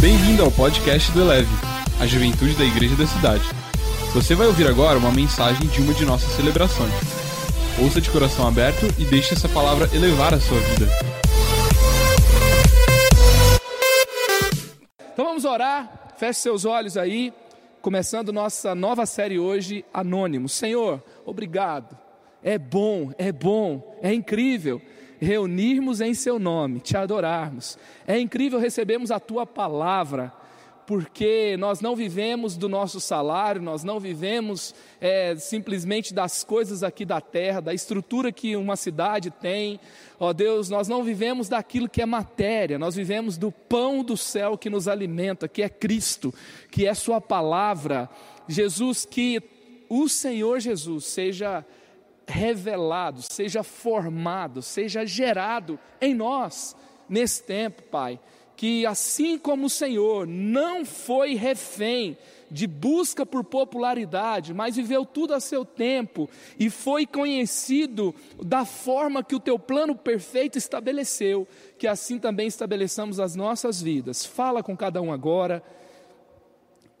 Bem-vindo ao podcast do Eleve, a juventude da igreja da cidade. Você vai ouvir agora uma mensagem de uma de nossas celebrações. Ouça de coração aberto e deixe essa palavra elevar a sua vida. Então vamos orar, feche seus olhos aí, começando nossa nova série hoje, Anônimo. Senhor, obrigado. É bom, é bom, é incrível reunirmos em Seu nome, te adorarmos. É incrível recebermos a Tua palavra, porque nós não vivemos do nosso salário, nós não vivemos é, simplesmente das coisas aqui da terra, da estrutura que uma cidade tem. Ó Deus, nós não vivemos daquilo que é matéria, nós vivemos do pão do céu que nos alimenta, que é Cristo, que é Sua palavra. Jesus, que o Senhor Jesus seja revelado, seja formado, seja gerado em nós nesse tempo, Pai. Que assim como o Senhor não foi refém de busca por popularidade, mas viveu tudo a seu tempo e foi conhecido da forma que o teu plano perfeito estabeleceu, que assim também estabeleçamos as nossas vidas. Fala com cada um agora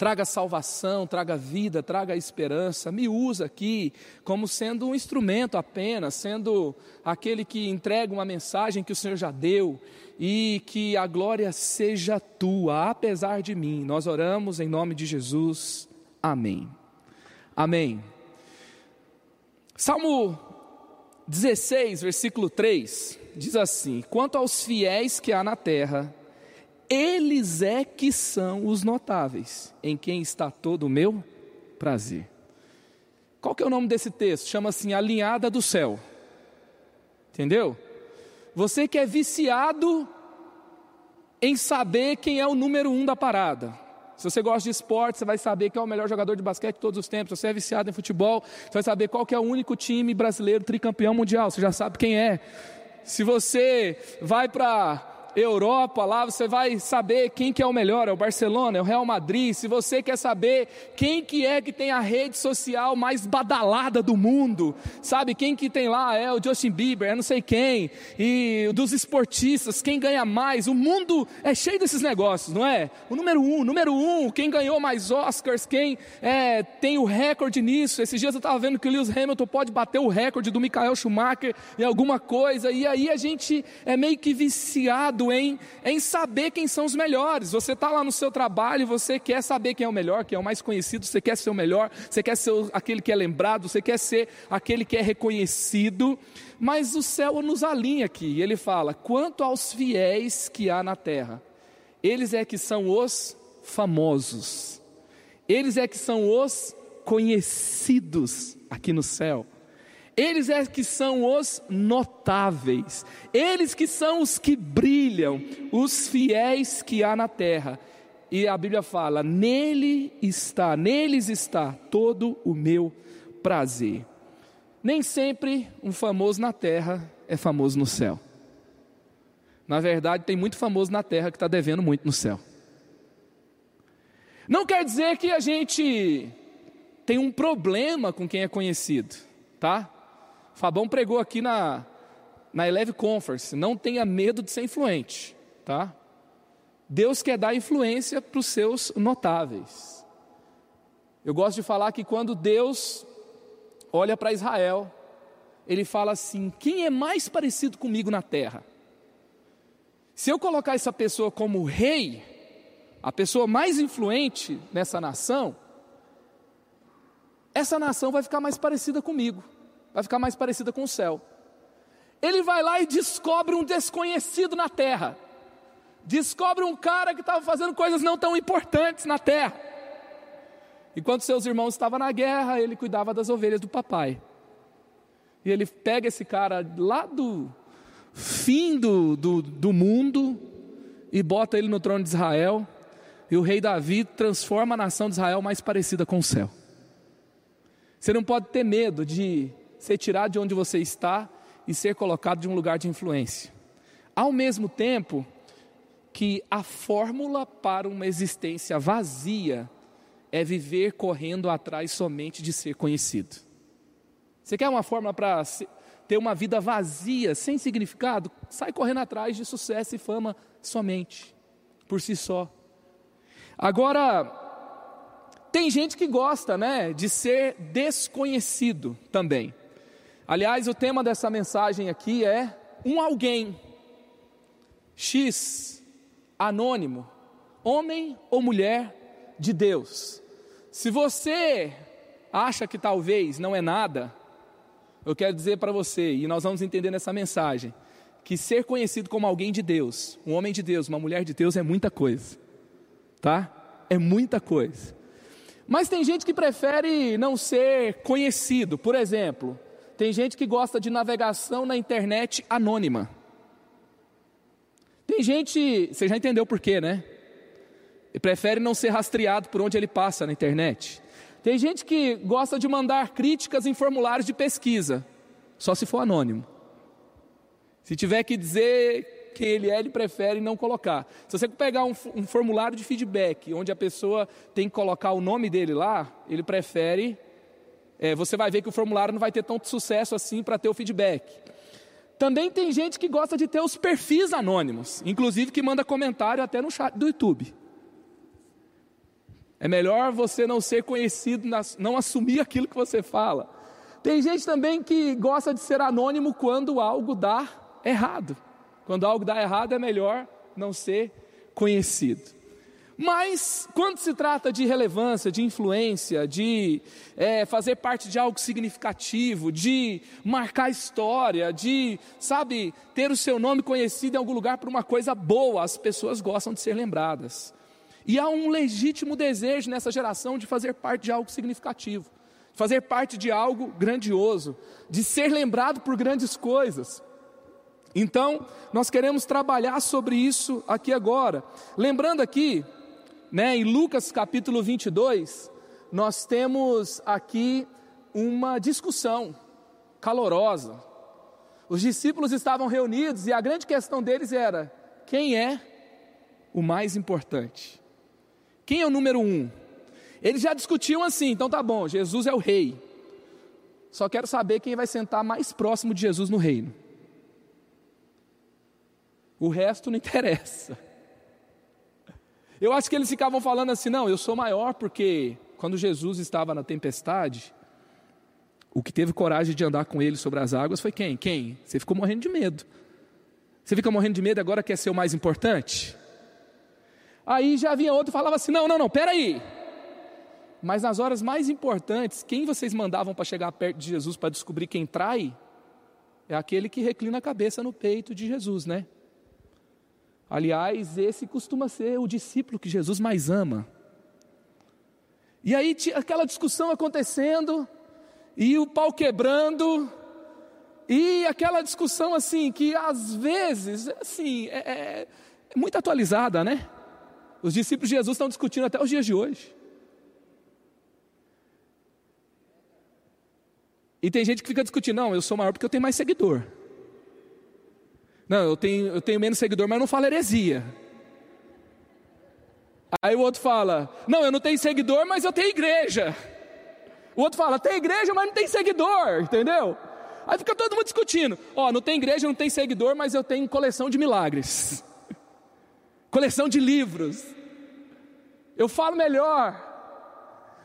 traga salvação, traga vida, traga esperança. Me usa aqui como sendo um instrumento apenas, sendo aquele que entrega uma mensagem que o Senhor já deu e que a glória seja tua, apesar de mim. Nós oramos em nome de Jesus. Amém. Amém. Salmo 16, versículo 3 diz assim: Quanto aos fiéis que há na terra, eles é que são os notáveis, em quem está todo o meu prazer. Qual que é o nome desse texto? Chama assim Alinhada do Céu. Entendeu? Você que é viciado em saber quem é o número um da parada. Se você gosta de esporte, você vai saber quem é o melhor jogador de basquete de todos os tempos. Se você é viciado em futebol, você vai saber qual que é o único time brasileiro tricampeão mundial. Você já sabe quem é. Se você vai para Europa, lá você vai saber quem que é o melhor, é o Barcelona, é o Real Madrid. Se você quer saber quem que é que tem a rede social mais badalada do mundo, sabe quem que tem lá é o Justin Bieber, é não sei quem, e dos esportistas, quem ganha mais. O mundo é cheio desses negócios, não é? O número um, número um, quem ganhou mais Oscars, quem é, tem o recorde nisso. Esses dias eu estava vendo que o Lewis Hamilton pode bater o recorde do Michael Schumacher em alguma coisa, e aí a gente é meio que viciado em, em saber quem são os melhores. Você está lá no seu trabalho, você quer saber quem é o melhor, quem é o mais conhecido, você quer ser o melhor, você quer ser aquele que é lembrado, você quer ser aquele que é reconhecido. Mas o céu nos alinha aqui, ele fala: quanto aos fiéis que há na terra, eles é que são os famosos, eles é que são os conhecidos aqui no céu. Eles é que são os notáveis, eles que são os que brilham, os fiéis que há na terra. E a Bíblia fala: nele está, neles está todo o meu prazer. Nem sempre um famoso na terra é famoso no céu. Na verdade, tem muito famoso na terra que está devendo muito no céu. Não quer dizer que a gente tem um problema com quem é conhecido, tá? Fabão pregou aqui na, na Eleve Conference, não tenha medo de ser influente, tá? Deus quer dar influência para os seus notáveis. Eu gosto de falar que quando Deus olha para Israel, ele fala assim: quem é mais parecido comigo na terra? Se eu colocar essa pessoa como rei, a pessoa mais influente nessa nação, essa nação vai ficar mais parecida comigo vai ficar mais parecida com o céu. Ele vai lá e descobre um desconhecido na terra. Descobre um cara que estava fazendo coisas não tão importantes na terra. Enquanto seus irmãos estavam na guerra, ele cuidava das ovelhas do papai. E ele pega esse cara lá do fim do, do, do mundo e bota ele no trono de Israel. E o rei Davi transforma a nação de Israel mais parecida com o céu. Você não pode ter medo de ser tirado de onde você está e ser colocado de um lugar de influência. Ao mesmo tempo que a fórmula para uma existência vazia é viver correndo atrás somente de ser conhecido. Você quer uma fórmula para ter uma vida vazia, sem significado? Sai correndo atrás de sucesso e fama somente, por si só. Agora, tem gente que gosta, né, de ser desconhecido também. Aliás, o tema dessa mensagem aqui é um alguém. X, anônimo, homem ou mulher de Deus. Se você acha que talvez não é nada, eu quero dizer para você, e nós vamos entender nessa mensagem, que ser conhecido como alguém de Deus, um homem de Deus, uma mulher de Deus é muita coisa tá? É muita coisa. Mas tem gente que prefere não ser conhecido. Por exemplo, tem gente que gosta de navegação na internet anônima. Tem gente, você já entendeu por quê, né? E prefere não ser rastreado por onde ele passa na internet. Tem gente que gosta de mandar críticas em formulários de pesquisa, só se for anônimo. Se tiver que dizer quem ele é, ele prefere não colocar. Se você pegar um, um formulário de feedback, onde a pessoa tem que colocar o nome dele lá, ele prefere. É, você vai ver que o formulário não vai ter tanto sucesso assim para ter o feedback. Também tem gente que gosta de ter os perfis anônimos, inclusive que manda comentário até no chat do YouTube. É melhor você não ser conhecido, não assumir aquilo que você fala. Tem gente também que gosta de ser anônimo quando algo dá errado. Quando algo dá errado, é melhor não ser conhecido. Mas, quando se trata de relevância, de influência, de é, fazer parte de algo significativo, de marcar história, de, sabe, ter o seu nome conhecido em algum lugar por uma coisa boa, as pessoas gostam de ser lembradas. E há um legítimo desejo nessa geração de fazer parte de algo significativo, fazer parte de algo grandioso, de ser lembrado por grandes coisas. Então, nós queremos trabalhar sobre isso aqui agora. Lembrando aqui, né, em Lucas capítulo 22, nós temos aqui uma discussão calorosa. Os discípulos estavam reunidos e a grande questão deles era: quem é o mais importante? Quem é o número um? Eles já discutiam assim, então tá bom, Jesus é o rei. Só quero saber quem vai sentar mais próximo de Jesus no reino. O resto não interessa. Eu acho que eles ficavam falando assim: não, eu sou maior porque quando Jesus estava na tempestade, o que teve coragem de andar com ele sobre as águas foi quem? Quem? Você ficou morrendo de medo. Você fica morrendo de medo e agora quer ser o mais importante? Aí já vinha outro e falava assim: não, não, não, peraí. Mas nas horas mais importantes, quem vocês mandavam para chegar perto de Jesus para descobrir quem trai? É aquele que reclina a cabeça no peito de Jesus, né? Aliás, esse costuma ser o discípulo que Jesus mais ama. E aí aquela discussão acontecendo, e o pau quebrando, e aquela discussão assim, que às vezes, assim, é, é, é muito atualizada, né? Os discípulos de Jesus estão discutindo até os dias de hoje. E tem gente que fica discutindo, não, eu sou maior porque eu tenho mais seguidor. Não, eu tenho, eu tenho menos seguidor, mas não falo heresia. Aí o outro fala: Não, eu não tenho seguidor, mas eu tenho igreja. O outro fala: Tem igreja, mas não tem seguidor, entendeu? Aí fica todo mundo discutindo: Ó, não tem igreja, não tem seguidor, mas eu tenho coleção de milagres, coleção de livros. Eu falo melhor,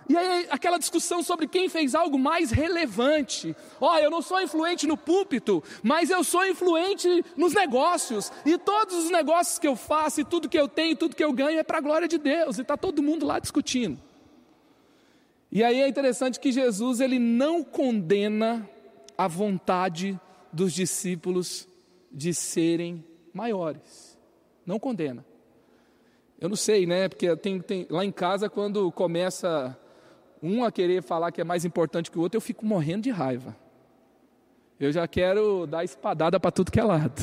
e aí aquela discussão sobre quem fez algo mais relevante. Ó, oh, eu não sou influente no púlpito, mas eu sou influente nos negócios. E todos os negócios que eu faço, e tudo que eu tenho, tudo que eu ganho é para a glória de Deus. E está todo mundo lá discutindo. E aí é interessante que Jesus ele não condena a vontade dos discípulos de serem maiores. Não condena. Eu não sei, né? Porque tem, tem, lá em casa, quando começa um a querer falar que é mais importante que o outro, eu fico morrendo de raiva. Eu já quero dar espadada para tudo que é lado.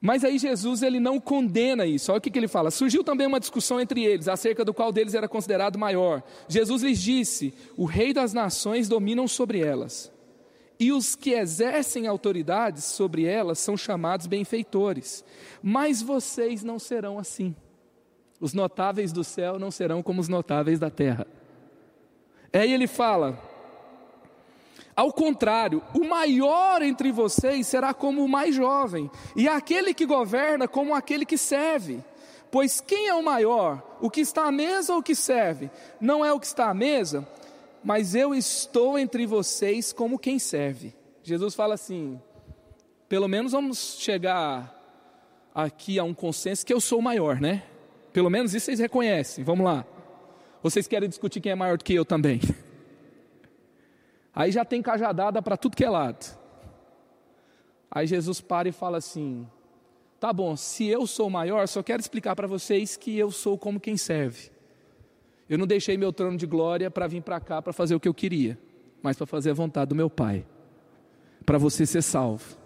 Mas aí Jesus ele não condena isso. Olha o que, que ele fala. Surgiu também uma discussão entre eles, acerca do qual deles era considerado maior. Jesus lhes disse: O rei das nações dominam sobre elas, e os que exercem autoridades sobre elas são chamados benfeitores. Mas vocês não serão assim. Os notáveis do céu não serão como os notáveis da terra. Aí ele fala: ao contrário, o maior entre vocês será como o mais jovem, e aquele que governa como aquele que serve. Pois quem é o maior? O que está à mesa ou o que serve? Não é o que está à mesa, mas eu estou entre vocês como quem serve. Jesus fala assim: pelo menos vamos chegar aqui a um consenso que eu sou o maior, né? Pelo menos isso vocês reconhecem. Vamos lá. Vocês querem discutir quem é maior do que eu também? Aí já tem cajadada para tudo que é lado. Aí Jesus para e fala assim: Tá bom, se eu sou maior, só quero explicar para vocês que eu sou como quem serve. Eu não deixei meu trono de glória para vir para cá para fazer o que eu queria, mas para fazer a vontade do meu Pai, para você ser salvo.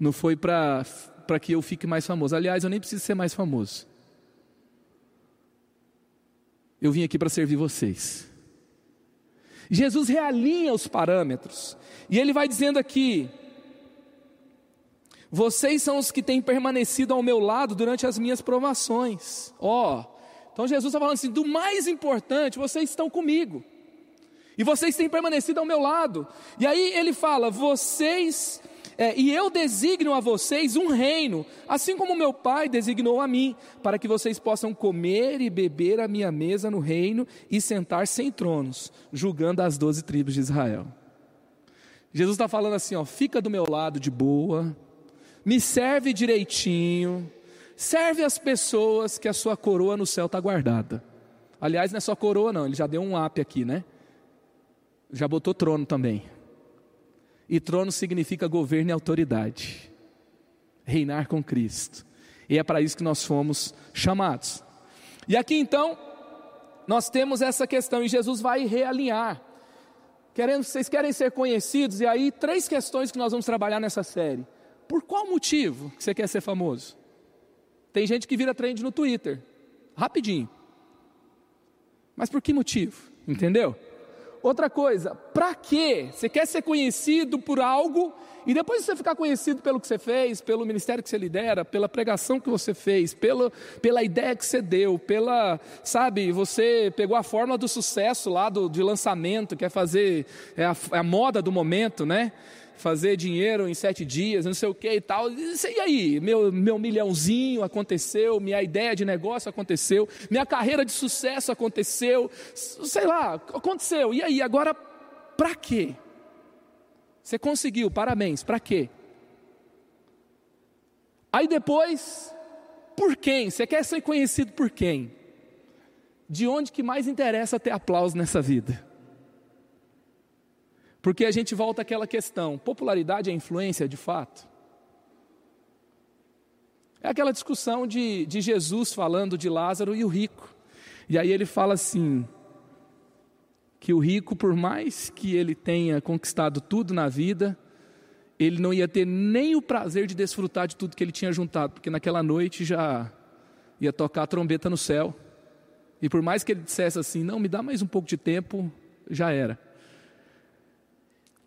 Não foi para que eu fique mais famoso. Aliás, eu nem preciso ser mais famoso. Eu vim aqui para servir vocês. Jesus realinha os parâmetros, e ele vai dizendo aqui: vocês são os que têm permanecido ao meu lado durante as minhas provações. Ó, oh, então Jesus está falando assim: do mais importante, vocês estão comigo. E vocês têm permanecido ao meu lado. E aí ele fala: vocês, é, e eu designo a vocês um reino, assim como meu pai designou a mim, para que vocês possam comer e beber a minha mesa no reino e sentar-se em tronos, julgando as doze tribos de Israel. Jesus está falando assim: ó, fica do meu lado de boa, me serve direitinho, serve as pessoas que a sua coroa no céu está guardada. Aliás, não é só coroa, não, ele já deu um up aqui, né? Já botou trono também. E trono significa governo e autoridade. Reinar com Cristo. E é para isso que nós fomos chamados. E aqui então, nós temos essa questão, e Jesus vai realinhar. Querendo, vocês querem ser conhecidos, e aí três questões que nós vamos trabalhar nessa série. Por qual motivo que você quer ser famoso? Tem gente que vira trend no Twitter, rapidinho. Mas por que motivo? Entendeu? Outra coisa, para quê? Você quer ser conhecido por algo e depois de você ficar conhecido pelo que você fez, pelo ministério que você lidera, pela pregação que você fez, pela, pela ideia que você deu, pela, sabe, você pegou a fórmula do sucesso lá do, de lançamento, quer fazer, é a, é a moda do momento, né? Fazer dinheiro em sete dias, não sei o que e tal. E aí, meu, meu milhãozinho aconteceu, minha ideia de negócio aconteceu, minha carreira de sucesso aconteceu, sei lá, aconteceu. E aí, agora, para quê? Você conseguiu, parabéns, para quê? Aí depois, por quem? Você quer ser conhecido por quem? De onde que mais interessa ter aplauso nessa vida? Porque a gente volta àquela questão: popularidade é influência de fato? É aquela discussão de, de Jesus falando de Lázaro e o rico. E aí ele fala assim: que o rico, por mais que ele tenha conquistado tudo na vida, ele não ia ter nem o prazer de desfrutar de tudo que ele tinha juntado, porque naquela noite já ia tocar a trombeta no céu. E por mais que ele dissesse assim: não, me dá mais um pouco de tempo, já era.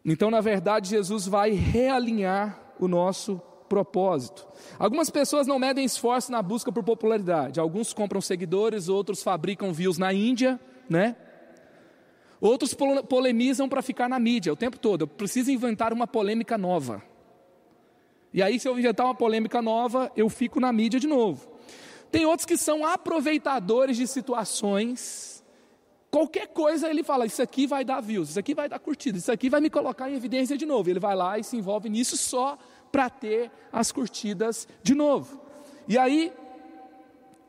Então, na verdade, Jesus vai realinhar o nosso propósito. Algumas pessoas não medem esforço na busca por popularidade. Alguns compram seguidores, outros fabricam views na Índia, né? Outros polemizam para ficar na mídia o tempo todo. Eu preciso inventar uma polêmica nova. E aí, se eu inventar uma polêmica nova, eu fico na mídia de novo. Tem outros que são aproveitadores de situações Qualquer coisa ele fala, isso aqui vai dar views, isso aqui vai dar curtidas, isso aqui vai me colocar em evidência de novo. Ele vai lá e se envolve nisso só para ter as curtidas de novo. E aí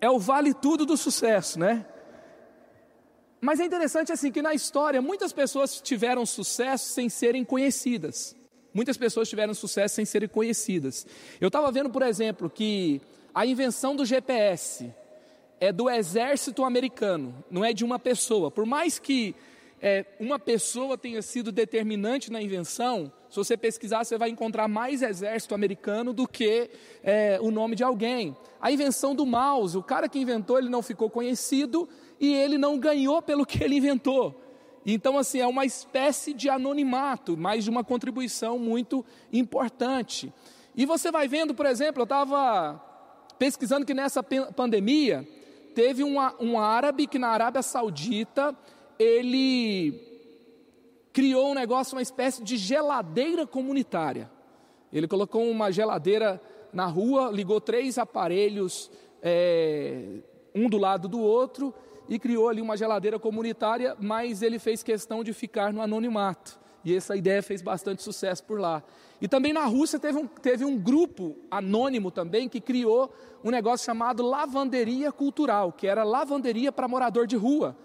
é o vale tudo do sucesso, né? Mas é interessante assim que na história muitas pessoas tiveram sucesso sem serem conhecidas. Muitas pessoas tiveram sucesso sem serem conhecidas. Eu estava vendo, por exemplo, que a invenção do GPS, é do exército americano, não é de uma pessoa. Por mais que é, uma pessoa tenha sido determinante na invenção, se você pesquisar, você vai encontrar mais exército americano do que é, o nome de alguém. A invenção do mouse, o cara que inventou, ele não ficou conhecido e ele não ganhou pelo que ele inventou. Então, assim, é uma espécie de anonimato, mas de uma contribuição muito importante. E você vai vendo, por exemplo, eu estava pesquisando que nessa pandemia, teve um, árabe que na Arábia Saudita ele criou um negócio, uma espécie de geladeira comunitária. Ele colocou uma geladeira na rua, ligou três aparelhos é, um do lado do outro, e criou ali uma geladeira comunitária, mas ele fez questão de ficar no anonimato. E essa ideia fez bastante sucesso por lá. E também na Rússia teve um, teve um grupo anônimo também que criou um negócio chamado lavanderia cultural, que era lavanderia para morador de rua.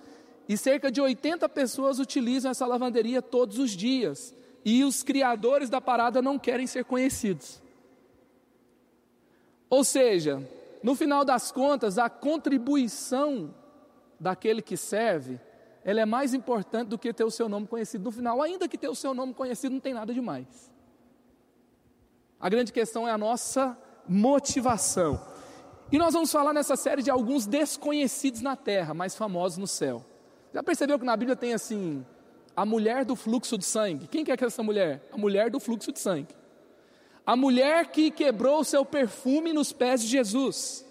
E cerca de 80 pessoas utilizam essa lavanderia todos os dias. E os criadores da parada não querem ser conhecidos. Ou seja, no final das contas, a contribuição daquele que serve, ela é mais importante do que ter o seu nome conhecido no final, ainda que ter o seu nome conhecido não tem nada demais. A grande questão é a nossa motivação. E nós vamos falar nessa série de alguns desconhecidos na terra, mas famosos no céu. Já percebeu que na Bíblia tem assim, a mulher do fluxo de sangue? Quem que é essa mulher? A mulher do fluxo de sangue. A mulher que quebrou o seu perfume nos pés de Jesus.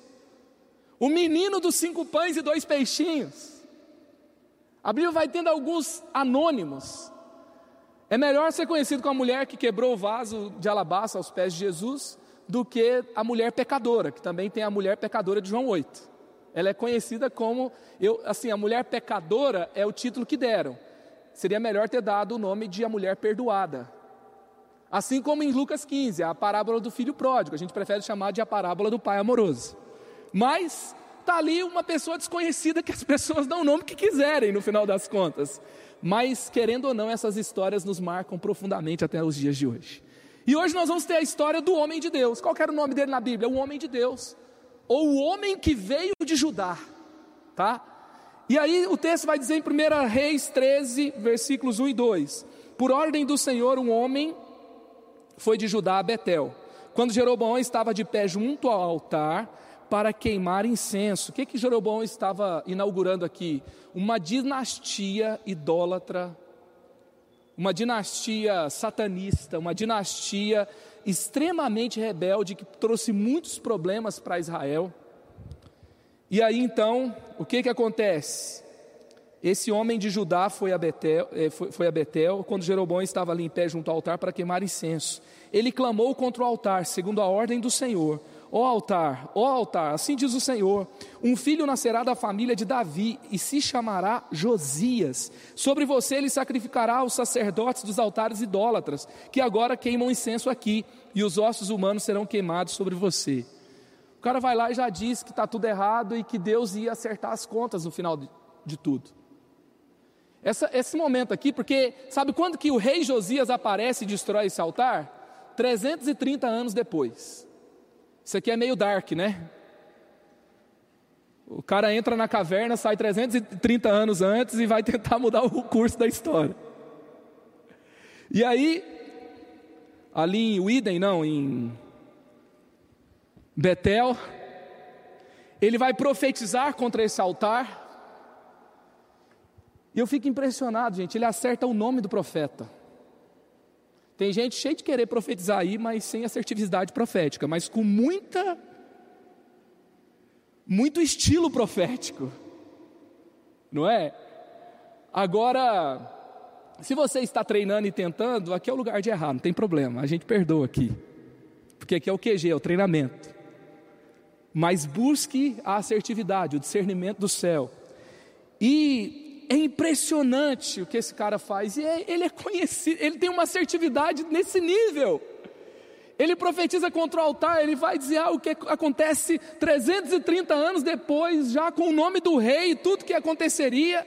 O menino dos cinco pães e dois peixinhos. A Bíblia vai tendo alguns anônimos. É melhor ser conhecido como a mulher que quebrou o vaso de alabastro aos pés de Jesus do que a mulher pecadora, que também tem a mulher pecadora de João 8. Ela é conhecida como, eu, assim, a mulher pecadora é o título que deram. Seria melhor ter dado o nome de a mulher perdoada. Assim como em Lucas 15, a parábola do filho pródigo, a gente prefere chamar de a parábola do pai amoroso. Mas está ali uma pessoa desconhecida que as pessoas dão o nome que quiserem no final das contas. Mas, querendo ou não, essas histórias nos marcam profundamente até os dias de hoje. E hoje nós vamos ter a história do homem de Deus. Qual era o nome dele na Bíblia? O homem de Deus. Ou o homem que veio de Judá. Tá? E aí o texto vai dizer em 1 Reis 13, versículos 1 e 2: Por ordem do Senhor, um homem foi de Judá a Betel. Quando Jeroboão estava de pé junto ao altar, para queimar incenso. O que que Jeroboão estava inaugurando aqui? Uma dinastia idólatra, uma dinastia satanista, uma dinastia extremamente rebelde que trouxe muitos problemas para Israel. E aí então, o que que acontece? Esse homem de Judá foi a, Betel, eh, foi a Betel, quando Jeroboão estava ali em pé junto ao altar para queimar incenso. Ele clamou contra o altar, segundo a ordem do Senhor. Ó altar, ó altar, assim diz o Senhor: um filho nascerá da família de Davi e se chamará Josias. Sobre você ele sacrificará os sacerdotes dos altares idólatras, que agora queimam incenso aqui, e os ossos humanos serão queimados sobre você. O cara vai lá e já diz que está tudo errado e que Deus ia acertar as contas no final de, de tudo. Essa, esse momento aqui, porque sabe quando que o rei Josias aparece e destrói esse altar? 330 anos depois. Isso aqui é meio dark, né? O cara entra na caverna, sai 330 anos antes e vai tentar mudar o curso da história. E aí, ali em Widen, não, em Betel, ele vai profetizar contra esse altar. E eu fico impressionado, gente, ele acerta o nome do profeta. Tem gente cheia de querer profetizar aí, mas sem assertividade profética, mas com muita muito estilo profético. Não é? Agora, se você está treinando e tentando, aqui é o lugar de errar, não tem problema, a gente perdoa aqui. Porque aqui é o QG, é o treinamento. Mas busque a assertividade, o discernimento do céu. E é impressionante o que esse cara faz, e é, ele é conhecido, ele tem uma assertividade nesse nível. Ele profetiza contra o altar, ele vai dizer ah, o que acontece 330 anos depois, já com o nome do rei, tudo que aconteceria.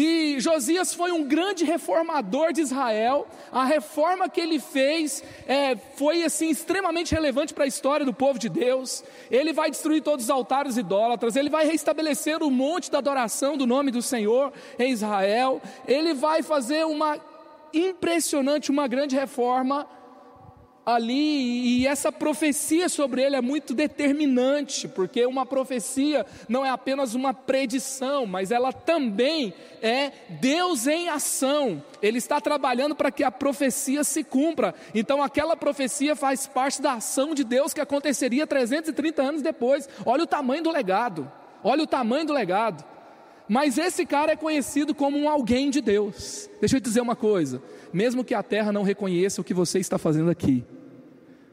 E Josias foi um grande reformador de Israel. A reforma que ele fez é, foi assim extremamente relevante para a história do povo de Deus. Ele vai destruir todos os altares idólatras. Ele vai restabelecer o monte da adoração do nome do Senhor em Israel. Ele vai fazer uma impressionante, uma grande reforma ali, e essa profecia sobre ele é muito determinante, porque uma profecia não é apenas uma predição, mas ela também é Deus em ação. Ele está trabalhando para que a profecia se cumpra. Então, aquela profecia faz parte da ação de Deus que aconteceria 330 anos depois. Olha o tamanho do legado. Olha o tamanho do legado. Mas esse cara é conhecido como um alguém de Deus. Deixa eu te dizer uma coisa: mesmo que a terra não reconheça o que você está fazendo aqui,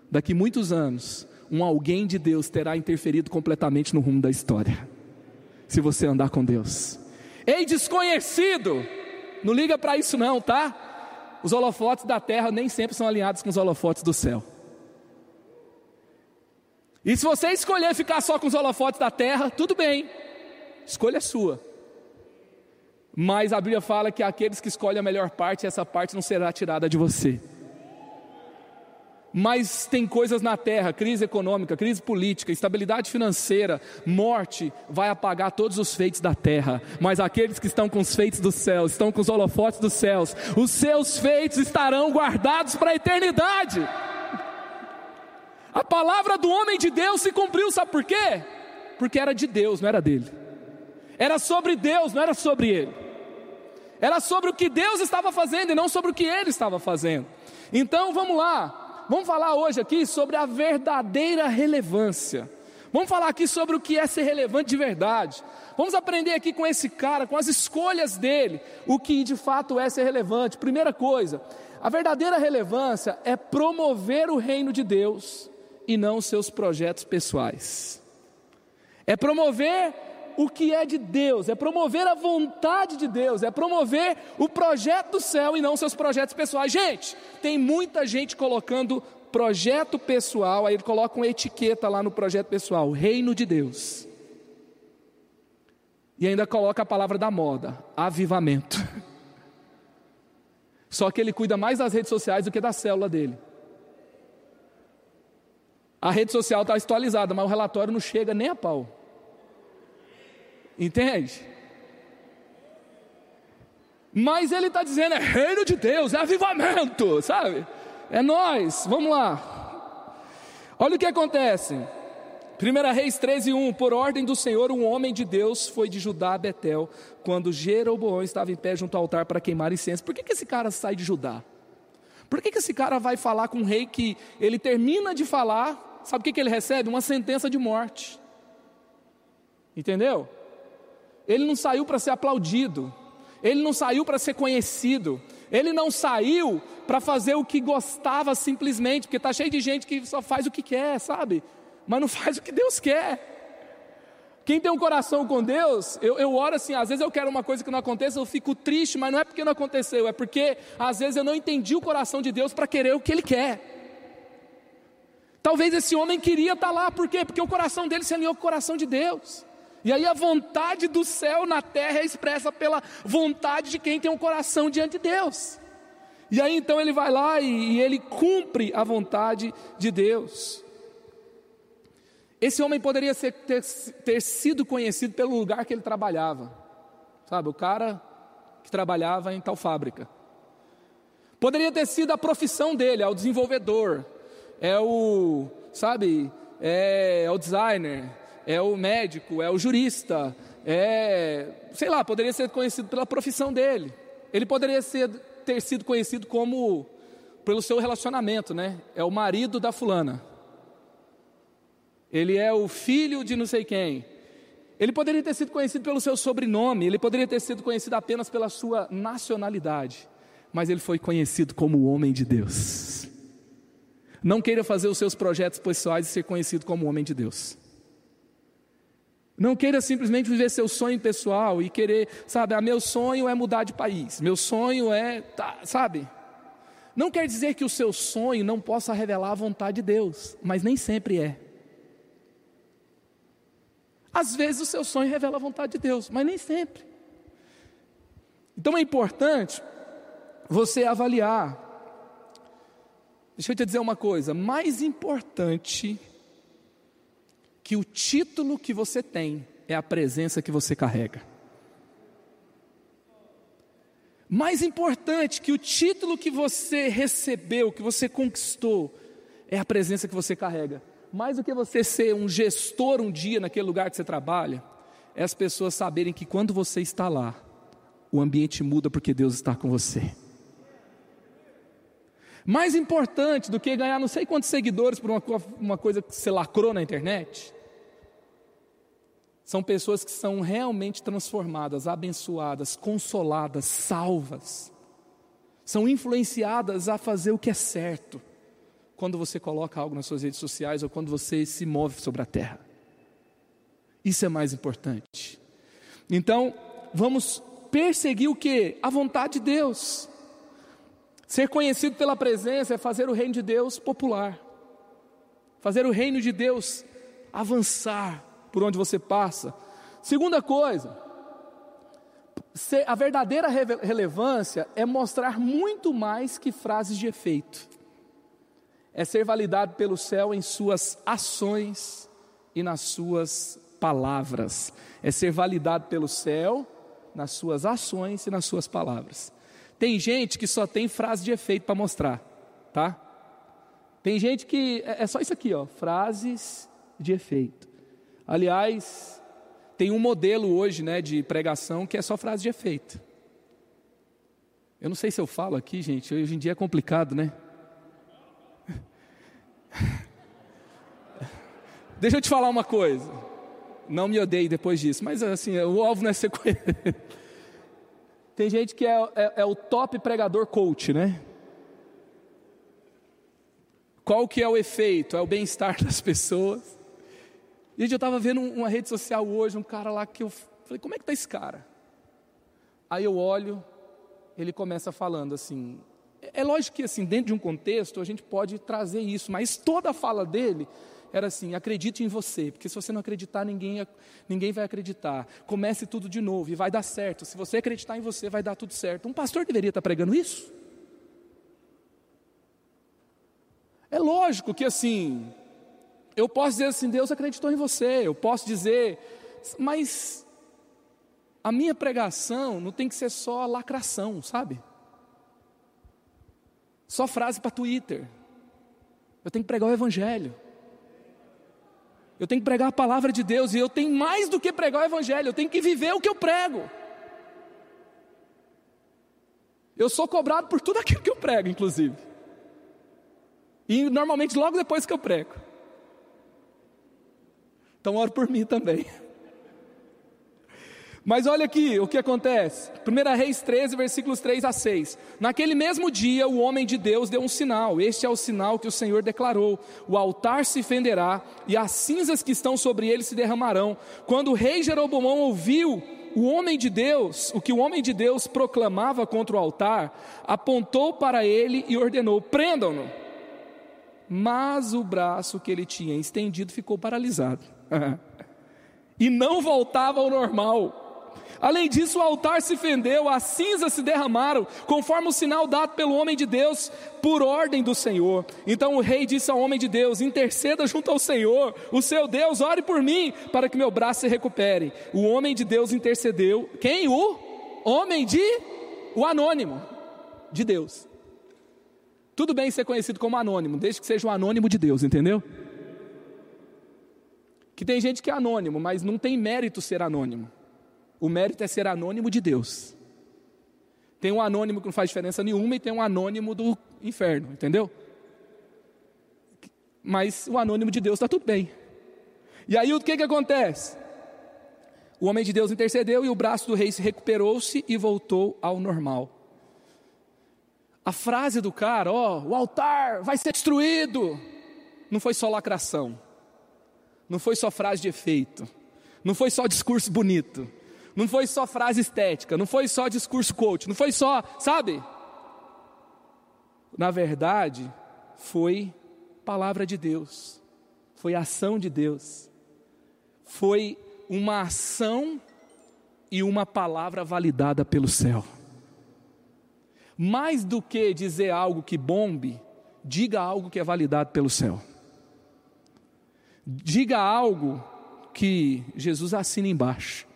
daqui muitos anos, um alguém de Deus terá interferido completamente no rumo da história. Se você andar com Deus. Ei, desconhecido! Não liga para isso não, tá? Os holofotes da terra nem sempre são alinhados com os holofotes do céu. E se você escolher ficar só com os holofotes da terra, tudo bem, escolha sua. Mas a Bíblia fala que aqueles que escolhem a melhor parte, essa parte não será tirada de você. Mas tem coisas na terra, crise econômica, crise política, instabilidade financeira, morte, vai apagar todos os feitos da terra. Mas aqueles que estão com os feitos dos céus, estão com os holofotes dos céus, os seus feitos estarão guardados para a eternidade. A palavra do homem de Deus se cumpriu, sabe por quê? Porque era de Deus, não era dele. Era sobre Deus, não era sobre ele. Era sobre o que Deus estava fazendo e não sobre o que ele estava fazendo. Então vamos lá, vamos falar hoje aqui sobre a verdadeira relevância. Vamos falar aqui sobre o que é ser relevante de verdade. Vamos aprender aqui com esse cara, com as escolhas dele, o que de fato é ser relevante. Primeira coisa, a verdadeira relevância é promover o reino de Deus e não seus projetos pessoais. É promover o que é de Deus, é promover a vontade de Deus, é promover o projeto do céu e não seus projetos pessoais. Gente, tem muita gente colocando projeto pessoal, aí ele coloca uma etiqueta lá no projeto pessoal, reino de Deus. E ainda coloca a palavra da moda, avivamento. Só que ele cuida mais das redes sociais do que da célula dele. A rede social está atualizada, mas o relatório não chega nem a pau. Entende? Mas ele está dizendo: é reino de Deus, é avivamento, sabe? É nós, vamos lá. Olha o que acontece. 1 Reis 13, 1: Por ordem do Senhor, um homem de Deus foi de Judá a Betel, quando Jeroboão estava em pé junto ao altar para queimar incenso. Por que, que esse cara sai de Judá? Por que, que esse cara vai falar com um rei que ele termina de falar sabe o que, que ele recebe? Uma sentença de morte. Entendeu? Ele não saiu para ser aplaudido, ele não saiu para ser conhecido, ele não saiu para fazer o que gostava simplesmente, porque está cheio de gente que só faz o que quer, sabe? Mas não faz o que Deus quer. Quem tem um coração com Deus, eu, eu oro assim, às vezes eu quero uma coisa que não aconteça, eu fico triste, mas não é porque não aconteceu, é porque às vezes eu não entendi o coração de Deus para querer o que Ele quer. Talvez esse homem queria estar lá, por quê? Porque o coração dele se alinhou com o coração de Deus. E aí a vontade do céu na terra é expressa pela vontade de quem tem um coração diante de Deus. E aí então ele vai lá e, e ele cumpre a vontade de Deus. Esse homem poderia ser, ter, ter sido conhecido pelo lugar que ele trabalhava. Sabe, o cara que trabalhava em tal fábrica. Poderia ter sido a profissão dele, é o desenvolvedor, é o, sabe, é, é o designer, é o médico, é o jurista, é, sei lá, poderia ser conhecido pela profissão dele. Ele poderia ser, ter sido conhecido como pelo seu relacionamento, né? É o marido da fulana. Ele é o filho de não sei quem. Ele poderia ter sido conhecido pelo seu sobrenome, ele poderia ter sido conhecido apenas pela sua nacionalidade, mas ele foi conhecido como o homem de Deus. Não queira fazer os seus projetos pessoais e ser conhecido como homem de Deus. Não queira simplesmente viver seu sonho pessoal e querer, sabe, ah, meu sonho é mudar de país, meu sonho é, tá, sabe? Não quer dizer que o seu sonho não possa revelar a vontade de Deus, mas nem sempre é. Às vezes o seu sonho revela a vontade de Deus, mas nem sempre. Então é importante você avaliar Deixa eu te dizer uma coisa: mais importante que o título que você tem é a presença que você carrega. Mais importante que o título que você recebeu, que você conquistou, é a presença que você carrega. Mais do que você ser um gestor um dia naquele lugar que você trabalha, é as pessoas saberem que quando você está lá, o ambiente muda porque Deus está com você. Mais importante do que ganhar não sei quantos seguidores por uma, uma coisa que você lacrou na internet, são pessoas que são realmente transformadas, abençoadas, consoladas, salvas, são influenciadas a fazer o que é certo, quando você coloca algo nas suas redes sociais ou quando você se move sobre a terra. Isso é mais importante. Então, vamos perseguir o que? A vontade de Deus. Ser conhecido pela presença é fazer o reino de Deus popular. Fazer o reino de Deus avançar por onde você passa. Segunda coisa, a verdadeira relevância é mostrar muito mais que frases de efeito. É ser validado pelo céu em suas ações e nas suas palavras. É ser validado pelo céu nas suas ações e nas suas palavras. Tem gente que só tem frase de efeito para mostrar, tá? Tem gente que é, é só isso aqui, ó, frases de efeito. Aliás, tem um modelo hoje, né, de pregação que é só frase de efeito. Eu não sei se eu falo aqui, gente, hoje em dia é complicado, né? Deixa eu te falar uma coisa. Não me odeie depois disso, mas assim, o alvo não é ser Tem gente que é, é, é, o top pregador coach, né? Qual que é o efeito? É o bem-estar das pessoas. Gente, eu estava vendo uma rede social hoje, um cara lá que eu falei, como é que está esse cara? Aí eu olho, ele começa falando assim. É, é lógico que assim, dentro de um contexto, a gente pode trazer isso, mas toda a fala dele era assim: acredite em você, porque se você não acreditar, ninguém, ninguém vai acreditar. Comece tudo de novo e vai dar certo. Se você acreditar em você, vai dar tudo certo. Um pastor deveria estar pregando isso? É lógico que assim, eu posso dizer assim: Deus acreditou em você. Eu posso dizer, mas a minha pregação não tem que ser só lacração, sabe? Só frase para Twitter. Eu tenho que pregar o Evangelho. Eu tenho que pregar a palavra de Deus e eu tenho mais do que pregar o Evangelho, eu tenho que viver o que eu prego. Eu sou cobrado por tudo aquilo que eu prego, inclusive. E normalmente logo depois que eu prego. Então ore por mim também. Mas olha aqui o que acontece. 1 Reis 13, versículos 3 a 6. Naquele mesmo dia, o homem de Deus deu um sinal. Este é o sinal que o Senhor declarou: O altar se fenderá e as cinzas que estão sobre ele se derramarão. Quando o rei Jeroboão ouviu o homem de Deus, o que o homem de Deus proclamava contra o altar, apontou para ele e ordenou: prendam-no. Mas o braço que ele tinha estendido ficou paralisado. e não voltava ao normal. Além disso, o altar se fendeu, as cinzas se derramaram, conforme o sinal dado pelo homem de Deus, por ordem do Senhor. Então o rei disse ao homem de Deus: Interceda junto ao Senhor, o seu Deus, ore por mim, para que meu braço se recupere. O homem de Deus intercedeu. Quem? O homem de. O anônimo de Deus. Tudo bem ser conhecido como anônimo, desde que seja o anônimo de Deus, entendeu? Que tem gente que é anônimo, mas não tem mérito ser anônimo. O mérito é ser anônimo de Deus. Tem um anônimo que não faz diferença nenhuma e tem um anônimo do inferno, entendeu? Mas o anônimo de Deus está tudo bem. E aí o que, que acontece? O homem de Deus intercedeu e o braço do rei se recuperou-se e voltou ao normal. A frase do cara, ó, oh, o altar vai ser destruído, não foi só lacração. Não foi só frase de efeito. Não foi só discurso bonito. Não foi só frase estética. Não foi só discurso coach. Não foi só, sabe? Na verdade, foi palavra de Deus. Foi ação de Deus. Foi uma ação e uma palavra validada pelo céu. Mais do que dizer algo que bombe, diga algo que é validado pelo céu. Diga algo que Jesus assina embaixo.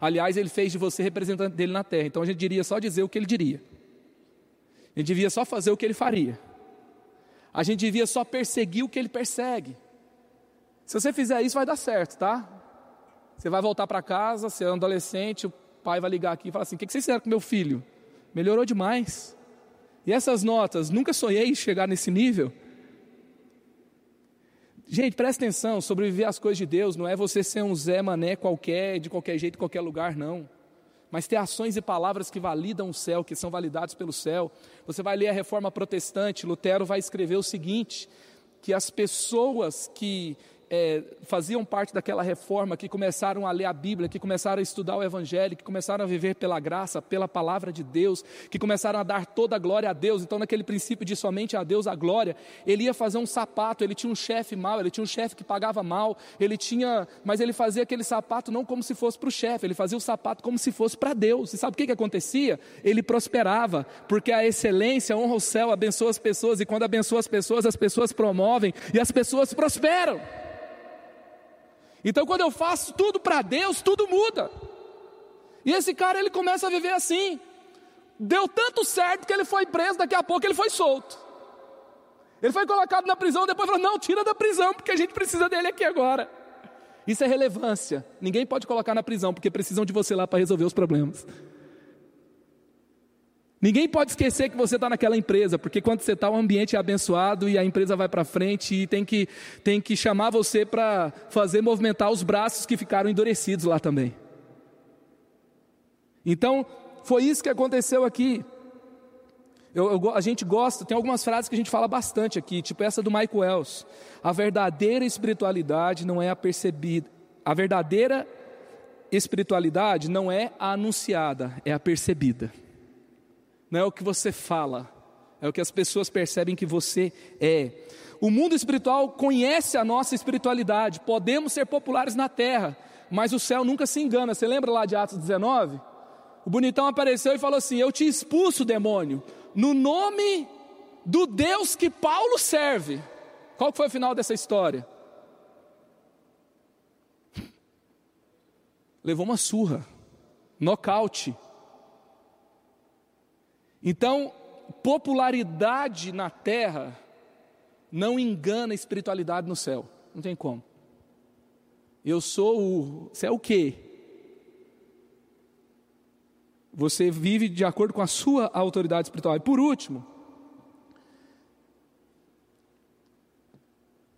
Aliás, ele fez de você representante dele na terra. Então a gente diria só dizer o que ele diria. A gente devia só fazer o que ele faria. A gente devia só perseguir o que ele persegue. Se você fizer isso, vai dar certo, tá? Você vai voltar para casa, você é um adolescente, o pai vai ligar aqui e falar assim: O que vocês fizeram com meu filho? Melhorou demais. E essas notas, nunca sonhei em chegar nesse nível. Gente, presta atenção, sobreviver às coisas de Deus não é você ser um Zé Mané qualquer, de qualquer jeito, em qualquer lugar, não. mas ter ações e palavras que validam o céu, que são validados pelo céu. Você vai ler a reforma protestante, Lutero vai escrever o seguinte: que as pessoas que é, faziam parte daquela reforma, que começaram a ler a Bíblia, que começaram a estudar o Evangelho, que começaram a viver pela graça, pela palavra de Deus, que começaram a dar toda a glória a Deus. Então, naquele princípio de somente a Deus a glória, ele ia fazer um sapato, ele tinha um chefe mal, ele tinha um chefe que pagava mal, ele tinha, mas ele fazia aquele sapato não como se fosse para o chefe, ele fazia o sapato como se fosse para Deus. E sabe o que, que acontecia? Ele prosperava, porque a excelência honra o céu, abençoa as pessoas, e quando abençoa as pessoas, as pessoas promovem e as pessoas prosperam. Então, quando eu faço tudo para Deus, tudo muda. E esse cara ele começa a viver assim. Deu tanto certo que ele foi preso, daqui a pouco ele foi solto. Ele foi colocado na prisão, depois falou: Não, tira da prisão, porque a gente precisa dele aqui agora. Isso é relevância. Ninguém pode colocar na prisão, porque precisam de você lá para resolver os problemas. Ninguém pode esquecer que você está naquela empresa, porque quando você está, o ambiente é abençoado e a empresa vai para frente e tem que, tem que chamar você para fazer movimentar os braços que ficaram endurecidos lá também. Então, foi isso que aconteceu aqui. Eu, eu, a gente gosta, tem algumas frases que a gente fala bastante aqui, tipo essa do Michael Wells. A verdadeira espiritualidade não é a percebida. A verdadeira espiritualidade não é a anunciada, é a percebida não é o que você fala, é o que as pessoas percebem que você é. O mundo espiritual conhece a nossa espiritualidade, podemos ser populares na terra, mas o céu nunca se engana. Você lembra lá de Atos 19? O bonitão apareceu e falou assim: Eu te expulso, demônio, no nome do Deus que Paulo serve. Qual foi o final dessa história? Levou uma surra, nocaute. Então, popularidade na terra não engana a espiritualidade no céu. Não tem como. Eu sou o. Você é o quê? Você vive de acordo com a sua autoridade espiritual. E por último,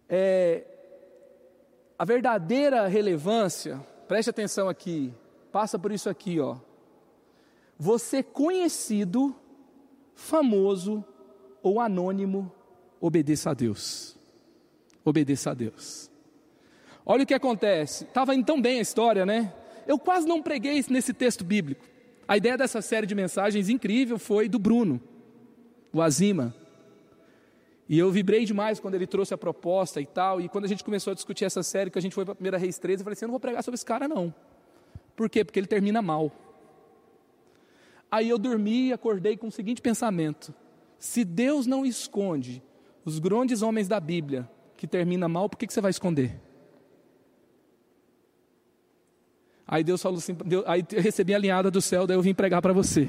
é, a verdadeira relevância, preste atenção aqui, passa por isso aqui, ó. Você conhecido famoso ou anônimo, obedeça a Deus. Obedeça a Deus. Olha o que acontece. Estava indo tão bem a história, né? Eu quase não preguei nesse texto bíblico. A ideia dessa série de mensagens incrível foi do Bruno, o Azima. E eu vibrei demais quando ele trouxe a proposta e tal. E quando a gente começou a discutir essa série, que a gente foi para a primeira Reis 13, eu falei assim: eu não vou pregar sobre esse cara, não. Por quê? Porque ele termina mal. Aí eu dormi e acordei com o seguinte pensamento: se Deus não esconde os grandes homens da Bíblia que termina mal, por que, que você vai esconder? Aí Deus falou assim, Deus, aí eu recebi a linhada do céu, daí eu vim pregar para você.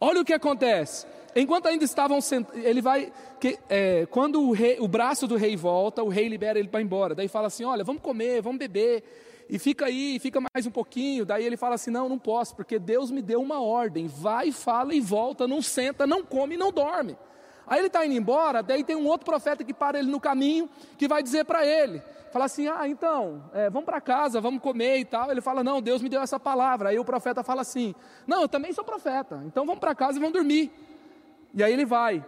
Olha o que acontece. Enquanto ainda estavam sentados, ele vai, que, é, quando o, rei, o braço do rei volta, o rei libera ele para embora. Daí fala assim: olha, vamos comer, vamos beber e fica aí, fica mais um pouquinho. Daí ele fala assim: Não, não posso, porque Deus me deu uma ordem. Vai, fala e volta, não senta, não come não dorme. Aí ele está indo embora, daí tem um outro profeta que para ele no caminho, que vai dizer para ele: Fala assim, ah, então, é, vamos para casa, vamos comer e tal. Ele fala: Não, Deus me deu essa palavra. Aí o profeta fala assim: Não, eu também sou profeta, então vamos para casa e vamos dormir. E aí ele vai.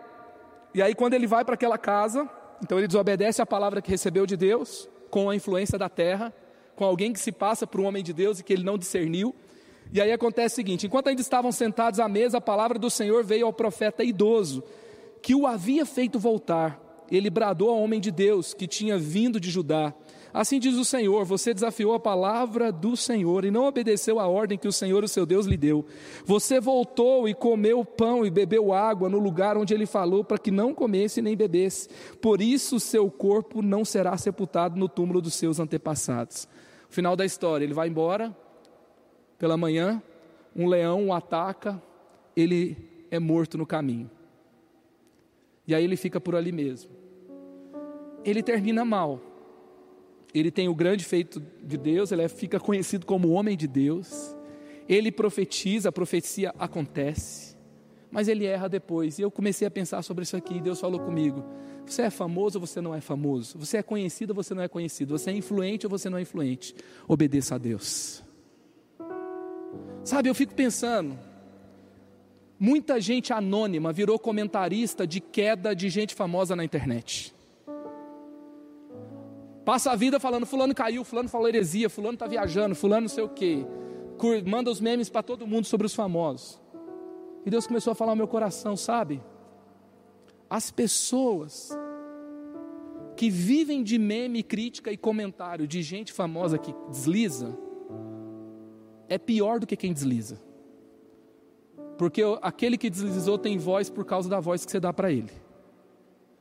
E aí, quando ele vai para aquela casa, então ele desobedece a palavra que recebeu de Deus, com a influência da terra com alguém que se passa por um homem de Deus e que ele não discerniu. E aí acontece o seguinte: enquanto ainda estavam sentados à mesa, a palavra do Senhor veio ao profeta idoso, que o havia feito voltar. Ele bradou ao homem de Deus que tinha vindo de Judá: Assim diz o Senhor: Você desafiou a palavra do Senhor e não obedeceu a ordem que o Senhor, o seu Deus, lhe deu. Você voltou e comeu pão e bebeu água no lugar onde ele falou para que não comesse nem bebesse. Por isso, seu corpo não será sepultado no túmulo dos seus antepassados. Final da história: ele vai embora pela manhã, um leão o ataca, ele é morto no caminho. E aí ele fica por ali mesmo. Ele termina mal. Ele tem o grande feito de Deus, ele é, fica conhecido como homem de Deus. Ele profetiza, a profecia acontece. Mas ele erra depois. E eu comecei a pensar sobre isso aqui, e Deus falou comigo: você é famoso ou você não é famoso? Você é conhecido ou você não é conhecido? Você é influente ou você não é influente? Obedeça a Deus. Sabe, eu fico pensando, muita gente anônima virou comentarista de queda de gente famosa na internet. Passa a vida falando, fulano caiu, fulano falou heresia, fulano está viajando, fulano não sei o quê. Manda os memes para todo mundo sobre os famosos. E Deus começou a falar ao meu coração, sabe? As pessoas que vivem de meme, crítica e comentário de gente famosa que desliza, é pior do que quem desliza. Porque aquele que deslizou tem voz por causa da voz que você dá para ele.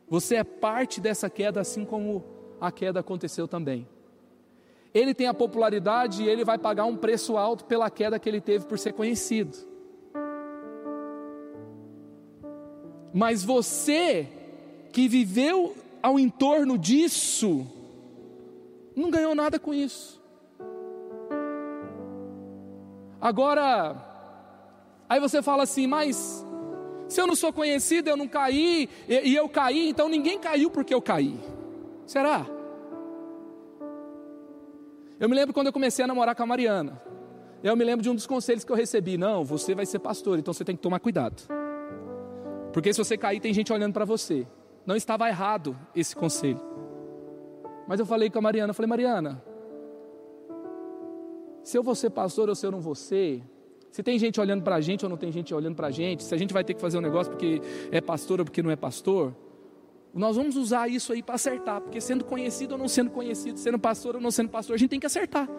Você é parte dessa queda, assim como a queda aconteceu também. Ele tem a popularidade e ele vai pagar um preço alto pela queda que ele teve por ser conhecido. Mas você que viveu ao entorno disso, não ganhou nada com isso. Agora, aí você fala assim, mas se eu não sou conhecido, eu não caí, e, e eu caí, então ninguém caiu porque eu caí. Será? Eu me lembro quando eu comecei a namorar com a Mariana. Eu me lembro de um dos conselhos que eu recebi: não, você vai ser pastor, então você tem que tomar cuidado. Porque se você cair, tem gente olhando para você. Não estava errado esse conselho. Mas eu falei com a Mariana, falei, Mariana, se eu vou ser pastor ou se eu não vou ser, se tem gente olhando para a gente ou não tem gente olhando para a gente, se a gente vai ter que fazer um negócio porque é pastor ou porque não é pastor, nós vamos usar isso aí para acertar, porque sendo conhecido ou não sendo conhecido, sendo pastor ou não sendo pastor, a gente tem que acertar.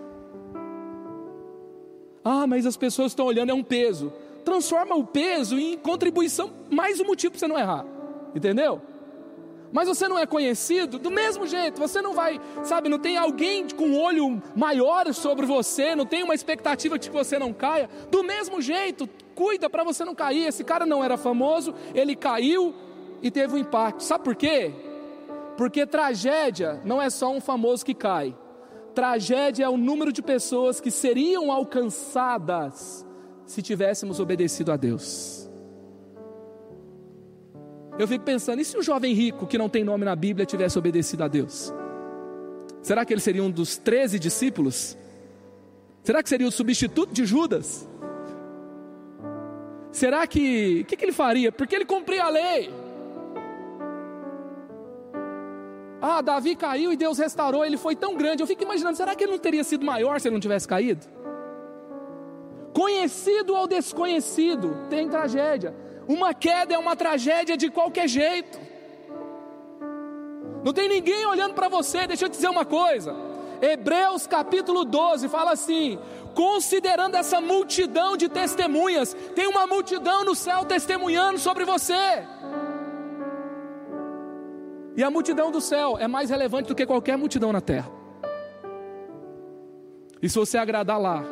Ah, mas as pessoas estão olhando, é um peso. Transforma o peso em contribuição, mais um motivo para você não errar. Entendeu? Mas você não é conhecido, do mesmo jeito, você não vai, sabe, não tem alguém com um olho maior sobre você, não tem uma expectativa de que você não caia, do mesmo jeito, cuida para você não cair. Esse cara não era famoso, ele caiu, e teve um impacto. Sabe por quê? Porque tragédia não é só um famoso que cai. Tragédia é o número de pessoas que seriam alcançadas se tivéssemos obedecido a Deus. Eu fico pensando, e se um jovem rico que não tem nome na Bíblia tivesse obedecido a Deus? Será que ele seria um dos treze discípulos? Será que seria o substituto de Judas? Será que. O que, que ele faria? Porque ele cumpria a lei. Ah, Davi caiu e Deus restaurou, ele foi tão grande. Eu fico imaginando, será que ele não teria sido maior se ele não tivesse caído? Conhecido ou desconhecido, tem tragédia. Uma queda é uma tragédia de qualquer jeito. Não tem ninguém olhando para você, deixa eu te dizer uma coisa. Hebreus capítulo 12 fala assim: considerando essa multidão de testemunhas, tem uma multidão no céu testemunhando sobre você. E a multidão do céu é mais relevante do que qualquer multidão na terra. E se você agradar lá,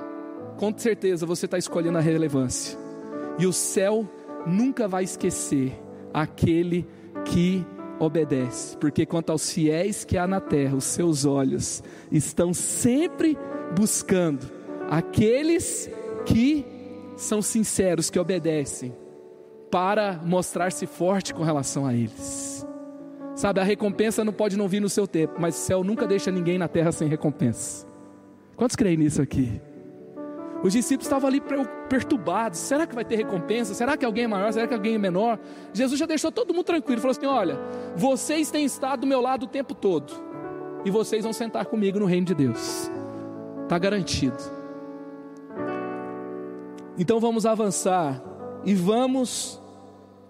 com certeza você está escolhendo a relevância. E o céu nunca vai esquecer aquele que obedece, porque quanto aos fiéis que há na terra, os seus olhos estão sempre buscando aqueles que são sinceros, que obedecem, para mostrar-se forte com relação a eles. Sabe, a recompensa não pode não vir no seu tempo, mas o céu nunca deixa ninguém na terra sem recompensa. Quantos creem nisso aqui? Os discípulos estavam ali perturbados. Será que vai ter recompensa? Será que alguém é maior? Será que alguém é menor? Jesus já deixou todo mundo tranquilo. Falou assim: Olha, vocês têm estado do meu lado o tempo todo. E vocês vão sentar comigo no reino de Deus. Está garantido. Então vamos avançar e vamos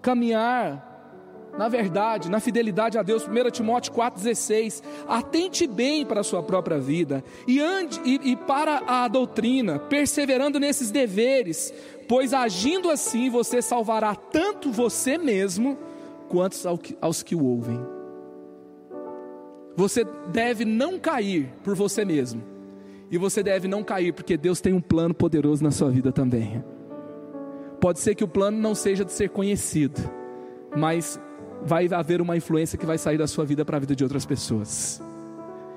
caminhar na verdade, na fidelidade a Deus, 1 Timóteo 4,16, atente bem para a sua própria vida e, ande, e, e para a doutrina, perseverando nesses deveres, pois agindo assim você salvará tanto você mesmo quanto aos que o ouvem. Você deve não cair por você mesmo, e você deve não cair porque Deus tem um plano poderoso na sua vida também. Pode ser que o plano não seja de ser conhecido, mas vai haver uma influência que vai sair da sua vida para a vida de outras pessoas.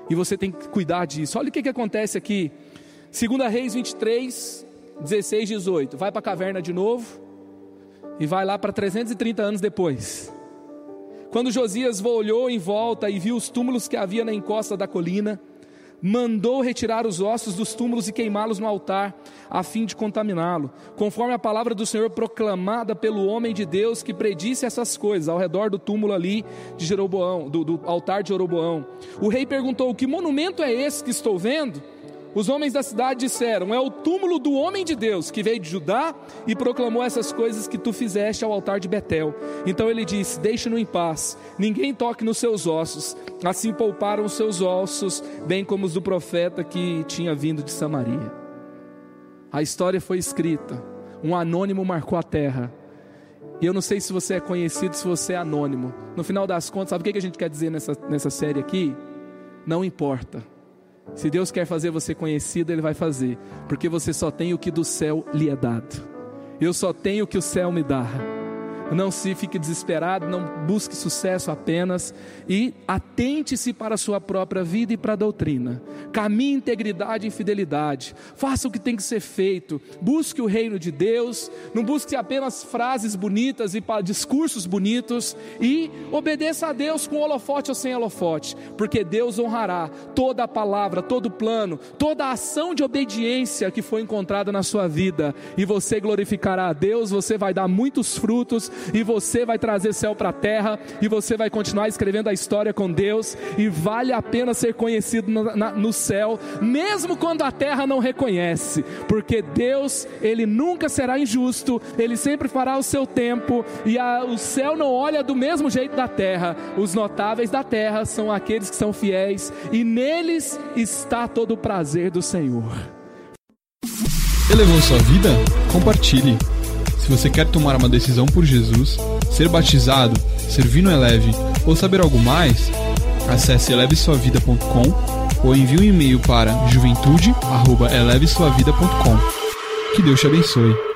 E você tem que cuidar disso. Olha o que, que acontece aqui. 2 Reis 23, 16, 18. Vai para a caverna de novo. E vai lá para 330 anos depois. Quando Josias olhou em volta e viu os túmulos que havia na encosta da colina, mandou retirar os ossos dos túmulos e queimá-los no altar, a fim de contaminá-lo, conforme a palavra do Senhor proclamada pelo homem de Deus que predisse essas coisas ao redor do túmulo ali de Jeroboão, do, do altar de Jeroboão. O rei perguntou: Que monumento é esse que estou vendo? Os homens da cidade disseram: É o túmulo do homem de Deus que veio de Judá e proclamou essas coisas que tu fizeste ao altar de Betel. Então ele disse: Deixe-no em paz, ninguém toque nos seus ossos. Assim pouparam os seus ossos, bem como os do profeta que tinha vindo de Samaria. A história foi escrita, um anônimo marcou a terra. E eu não sei se você é conhecido, se você é anônimo. No final das contas, sabe o que a gente quer dizer nessa, nessa série aqui? Não importa. Se Deus quer fazer você conhecido, Ele vai fazer, porque você só tem o que do céu lhe é dado. Eu só tenho o que o céu me dá. Não se fique desesperado, não busque sucesso apenas e atente-se para a sua própria vida e para a doutrina. Caminhe integridade e fidelidade. Faça o que tem que ser feito. Busque o reino de Deus. Não busque apenas frases bonitas e discursos bonitos. E obedeça a Deus com holofote ou sem holofote, porque Deus honrará toda a palavra, todo o plano, toda a ação de obediência que foi encontrada na sua vida. E você glorificará a Deus. Você vai dar muitos frutos e você vai trazer céu para a terra, e você vai continuar escrevendo a história com Deus, e vale a pena ser conhecido no, na, no céu, mesmo quando a terra não reconhece, porque Deus, Ele nunca será injusto, Ele sempre fará o seu tempo, e a, o céu não olha do mesmo jeito da terra, os notáveis da terra são aqueles que são fiéis, e neles está todo o prazer do Senhor. Elevou sua vida? Compartilhe. Se você quer tomar uma decisão por Jesus, ser batizado, servir no Eleve ou saber algo mais, acesse elevesuavida.com ou envie um e-mail para juventude@elevesuavida.com. Que Deus te abençoe.